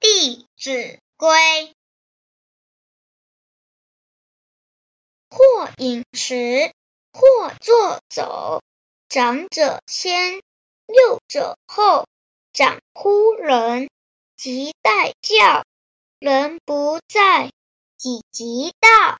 弟子规。或饮食或坐走长者先幼者后长呼人即代叫人不在己即到